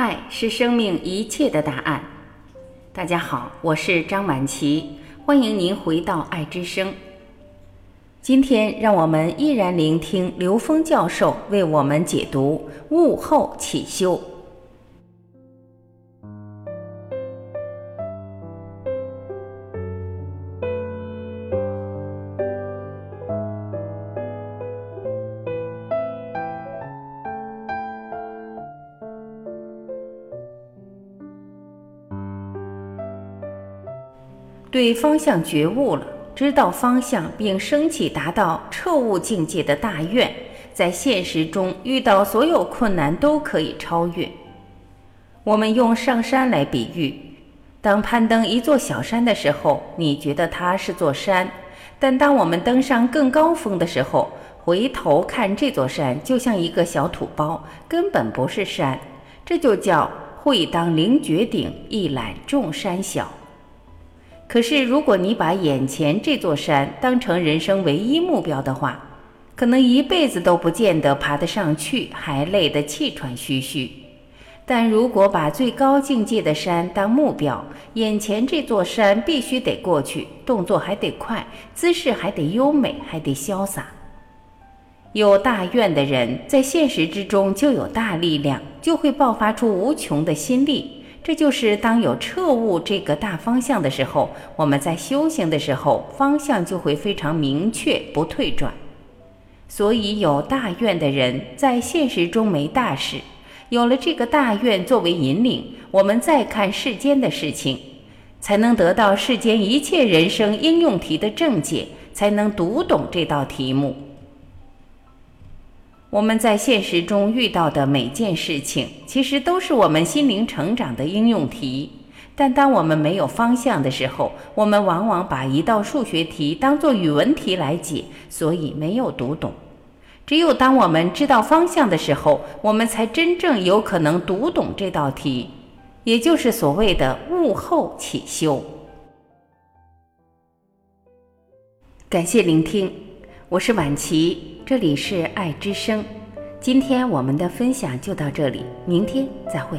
爱是生命一切的答案。大家好，我是张晚琪，欢迎您回到爱之声。今天，让我们依然聆听刘峰教授为我们解读“悟后起修”。对方向觉悟了，知道方向并升起达到彻悟境界的大愿，在现实中遇到所有困难都可以超越。我们用上山来比喻，当攀登一座小山的时候，你觉得它是座山；但当我们登上更高峰的时候，回头看这座山就像一个小土包，根本不是山。这就叫会当凌绝顶，一览众山小。可是，如果你把眼前这座山当成人生唯一目标的话，可能一辈子都不见得爬得上去，还累得气喘吁吁。但如果把最高境界的山当目标，眼前这座山必须得过去，动作还得快，姿势还得优美，还得潇洒。有大愿的人，在现实之中就有大力量，就会爆发出无穷的心力。这就是当有彻悟这个大方向的时候，我们在修行的时候，方向就会非常明确，不退转。所以有大愿的人在现实中没大事，有了这个大愿作为引领，我们再看世间的事情，才能得到世间一切人生应用题的正解，才能读懂这道题目。我们在现实中遇到的每件事情，其实都是我们心灵成长的应用题。但当我们没有方向的时候，我们往往把一道数学题当作语文题来解，所以没有读懂。只有当我们知道方向的时候，我们才真正有可能读懂这道题，也就是所谓的悟后起修。感谢聆听，我是晚琪。这里是爱之声，今天我们的分享就到这里，明天再会。